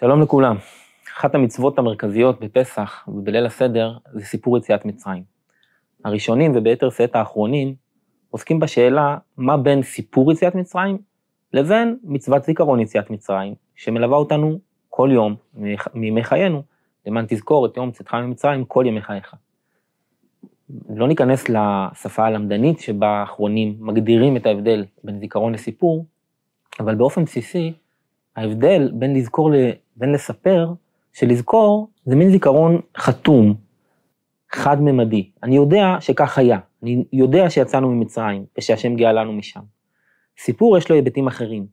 שלום לכולם. אחת המצוות המרכזיות בפסח ובליל הסדר זה סיפור יציאת מצרים. הראשונים וביתר שאת האחרונים עוסקים בשאלה מה בין סיפור יציאת מצרים לבין מצוות זיכרון יציאת מצרים, שמלווה אותנו כל יום מימי חיינו, למען תזכור את יום צאתך ממצרים כל ימי חייך. לא ניכנס לשפה הלמדנית שבה האחרונים מגדירים את ההבדל בין זיכרון לסיפור, אבל באופן בסיסי, ההבדל בין לזכור לבין לספר, שלזכור זה מין זיכרון חתום, חד-ממדי. אני יודע שכך היה, אני יודע שיצאנו ממצרים ושהשם גאה לנו משם. סיפור יש לו היבטים אחרים.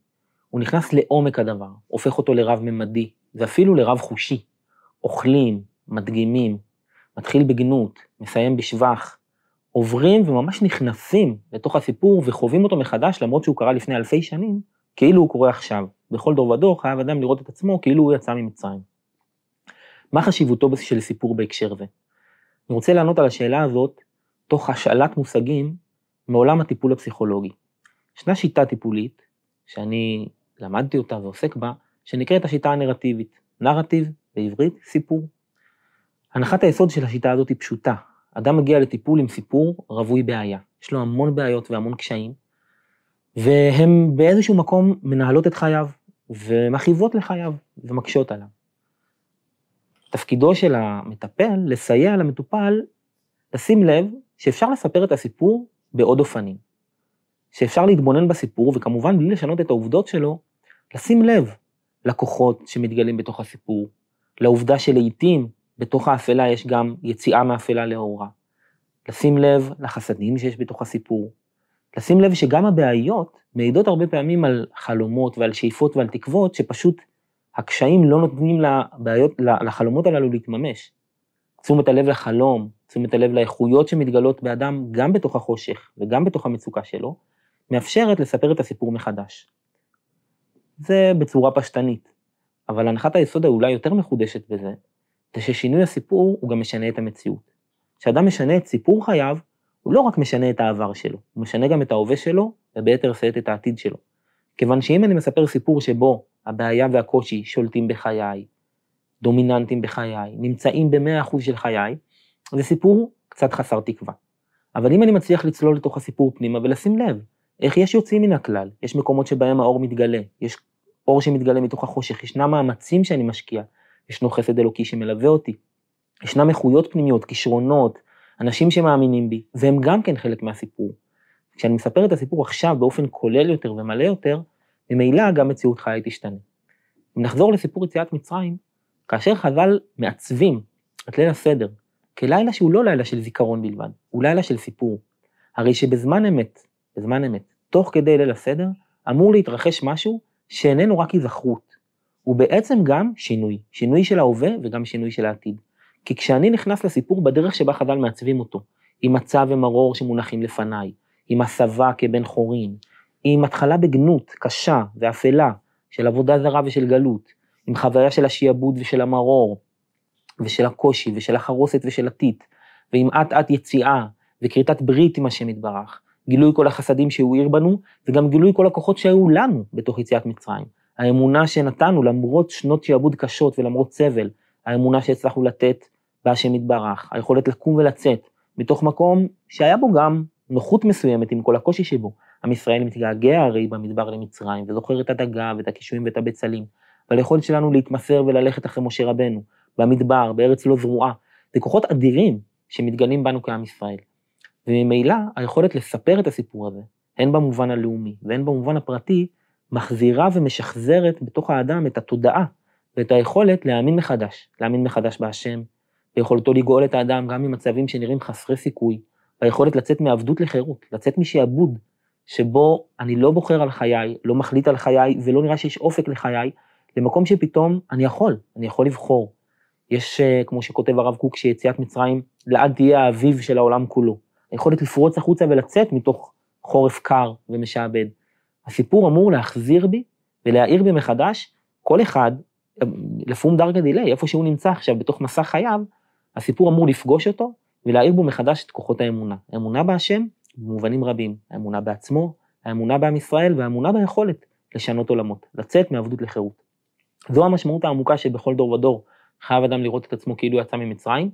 הוא נכנס לעומק הדבר, הופך אותו לרב-ממדי, ואפילו לרב-חושי. אוכלים, מדגימים, מתחיל בגנות, מסיים בשבח, עוברים וממש נכנסים לתוך הסיפור וחווים אותו מחדש, למרות שהוא קרה לפני אלפי שנים, כאילו הוא קורה עכשיו. בכל דור ודור חייב אדם לראות את עצמו כאילו הוא יצא ממצרים. מה חשיבותו של סיפור בהקשר זה? אני רוצה לענות על השאלה הזאת תוך השאלת מושגים מעולם הטיפול הפסיכולוגי. ישנה שיטה טיפולית, שאני למדתי אותה ועוסק בה, שנקראת השיטה הנרטיבית. נרטיב, בעברית, סיפור. הנחת היסוד של השיטה הזאת היא פשוטה. אדם מגיע לטיפול עם סיפור רווי בעיה. יש לו המון בעיות והמון קשיים, והם באיזשהו מקום מנהלות את חייו, ומכאיבות לחייו, ומקשות עליו. תפקידו של המטפל לסייע למטופל לשים לב שאפשר לספר את הסיפור בעוד אופנים. שאפשר להתבונן בסיפור, וכמובן בלי לשנות את העובדות שלו, לשים לב לכוחות שמתגלים בתוך הסיפור, לעובדה שלעיתים בתוך האפלה יש גם יציאה מאפלה לאורה. לשים לב לחסדים שיש בתוך הסיפור. לשים לב שגם הבעיות מעידות הרבה פעמים על חלומות ועל שאיפות ועל תקוות, שפשוט הקשיים לא נותנים לבעיות, לחלומות הללו להתממש. תשומת הלב לחלום, תשומת הלב לאיכויות שמתגלות באדם גם בתוך החושך וגם בתוך המצוקה שלו, מאפשרת לספר את הסיפור מחדש. זה בצורה פשטנית, אבל הנחת היסוד האולי יותר מחודשת בזה, זה ששינוי הסיפור הוא גם משנה את המציאות. כשאדם משנה את סיפור חייו, הוא לא רק משנה את העבר שלו, הוא משנה גם את ההווה שלו, וביתר שאת את העתיד שלו. כיוון שאם אני מספר סיפור שבו הבעיה והקושי שולטים בחיי, דומיננטים בחיי, נמצאים במאה אחוז של חיי, זה סיפור קצת חסר תקווה. אבל אם אני מצליח לצלול לתוך הסיפור פנימה ולשים לב, איך יש יוצאים מן הכלל, יש מקומות שבהם האור מתגלה, יש אור שמתגלה מתוך החושך, ישנם מאמצים שאני משקיע, ישנו חסד אלוקי שמלווה אותי, ישנם איכויות פנימיות, כישרונות, אנשים שמאמינים בי, והם גם כן חלק מהסיפור. כשאני מספר את הסיפור עכשיו באופן כולל יותר ומלא יותר, ממילא גם מציאות חיי תשתנה. אם נחזור לסיפור יציאת מצרים, כאשר חז"ל מעצבים את ליל הסדר כלילה שהוא לא לילה של זיכרון בלבד, הוא לילה של סיפור. הרי שבזמן אמת, בזמן אמת, תוך כדי ליל הסדר, אמור להתרחש משהו שאיננו רק היזכרות, הוא בעצם גם שינוי, שינוי של ההווה וגם שינוי של העתיד. כי כשאני נכנס לסיפור בדרך שבה חז"ל מעצבים אותו, עם מצב ומרור שמונחים לפניי, עם הסבה כבן חורין, עם התחלה בגנות קשה ואפלה של עבודה זרה ושל גלות, עם חוויה של השיעבוד ושל המרור, ושל הקושי ושל החרוסת ושל הטיט, ועם אט אט יציאה וכריתת ברית עם השם יתברך, גילוי כל החסדים שהוא העיר בנו, וגם גילוי כל הכוחות שהיו לנו בתוך יציאת מצרים. האמונה שנתנו למרות שנות שיעבוד קשות ולמרות סבל, האמונה שהצלחנו לתת בהשם יתברך, היכולת לקום ולצאת מתוך מקום שהיה בו גם נוחות מסוימת עם כל הקושי שבו. עם ישראל מתגעגע הרי במדבר למצרים וזוכר את הדגה ואת הקישואים ואת הבצלים, ועל היכולת שלנו להתמסר וללכת אחרי משה רבנו, במדבר, בארץ לא זרועה, זה כוחות אדירים שמתגלים בנו כעם ישראל. וממילא היכולת לספר את הסיפור הזה, הן במובן הלאומי והן במובן הפרטי, מחזירה ומשחזרת בתוך האדם את התודעה ואת היכולת להאמין מחדש, להאמין מחדש בהשם, ביכולתו לגאול את האדם גם ממצבים שנראים חסרי סיכוי, ביכולת לצאת מעבדות לחירות, לצאת משעבוד, שבו אני לא בוחר על חיי, לא מחליט על חיי ולא נראה שיש אופק לחיי, למקום שפתאום אני יכול, אני יכול לבחור. יש, אה, כמו שכותב הרב קוק, שיציאת מצרים לעד תהיה האביב של העולם כולו. היכולת לפרוץ החוצה ולצאת מתוך חורף קר ומשעבד. הסיפור אמור להחזיר בי ולהאיר בי מחדש כל אחד, לפום דרגה דילי, איפה שהוא נמצא עכשיו בתוך מסע חייו, הסיפור אמור לפגוש אותו ולהאיר בו מחדש את כוחות האמונה. האמונה בהשם במובנים רבים, האמונה בעצמו, האמונה בעם ישראל והאמונה ביכולת לשנות עולמות, לצאת מעבדות לחירות. זו המשמעות העמוקה שבכל דור ודור חייב אדם לראות את עצמו כאילו יצא ממצרים,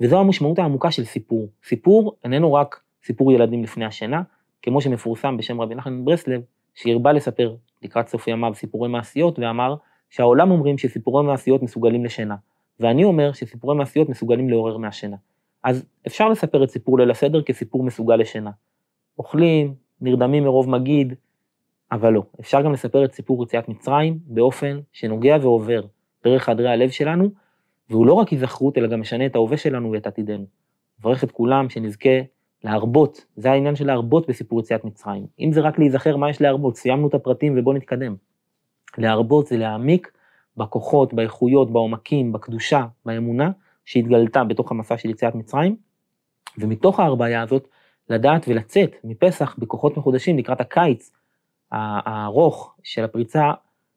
וזו המשמעות העמוקה של סיפור. סיפור איננו רק סיפור ילדים לפני השינה, כמו שמפורסם בשם רבי נחמן ברסלב, שהרבה לספר לקראת סוף ימיו סיפורי מעשיות, ואמר שהעולם אומרים שסיפורי מעשיות מסוגלים לשינה, ואני אומר שסיפורי מעשיות מסוגלים לעורר מהשינה. אז אפשר לספר את סיפור ליל הסדר כסיפור מסוגל לשינה. אוכלים, נרדמים מרוב מגיד, אבל לא, אפשר גם לספר את סיפור יציאת מצרים באופן שנוגע ועובר דרך חדרי הלב שלנו, והוא לא רק היזכרות אלא גם משנה את ההווה שלנו ואת עתידנו. מברך את כולם שנזכה להרבות, זה העניין של להרבות בסיפור יציאת מצרים. אם זה רק להיזכר מה יש להרבות, סיימנו את הפרטים ובואו נתקדם. להרבות זה להעמיק בכוחות, באיכויות, בעומקים, בקדושה, באמונה שהתגלתה בתוך המסע של יציאת מצרים, ומתוך ההרבעיה הזאת לדעת ולצאת מפסח בכוחות מחודשים לקראת הקיץ הארוך של הפריצה,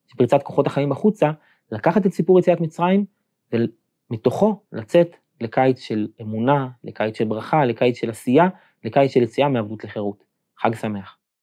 של פריצת כוחות החיים החוצה, לקחת את סיפור יציאת מצרים ומתוכו לצאת לקיץ של אמונה, לקיץ של ברכה, לקיץ של עשייה, לקיץ של יציאה מעבדות לחירות. חג שמח.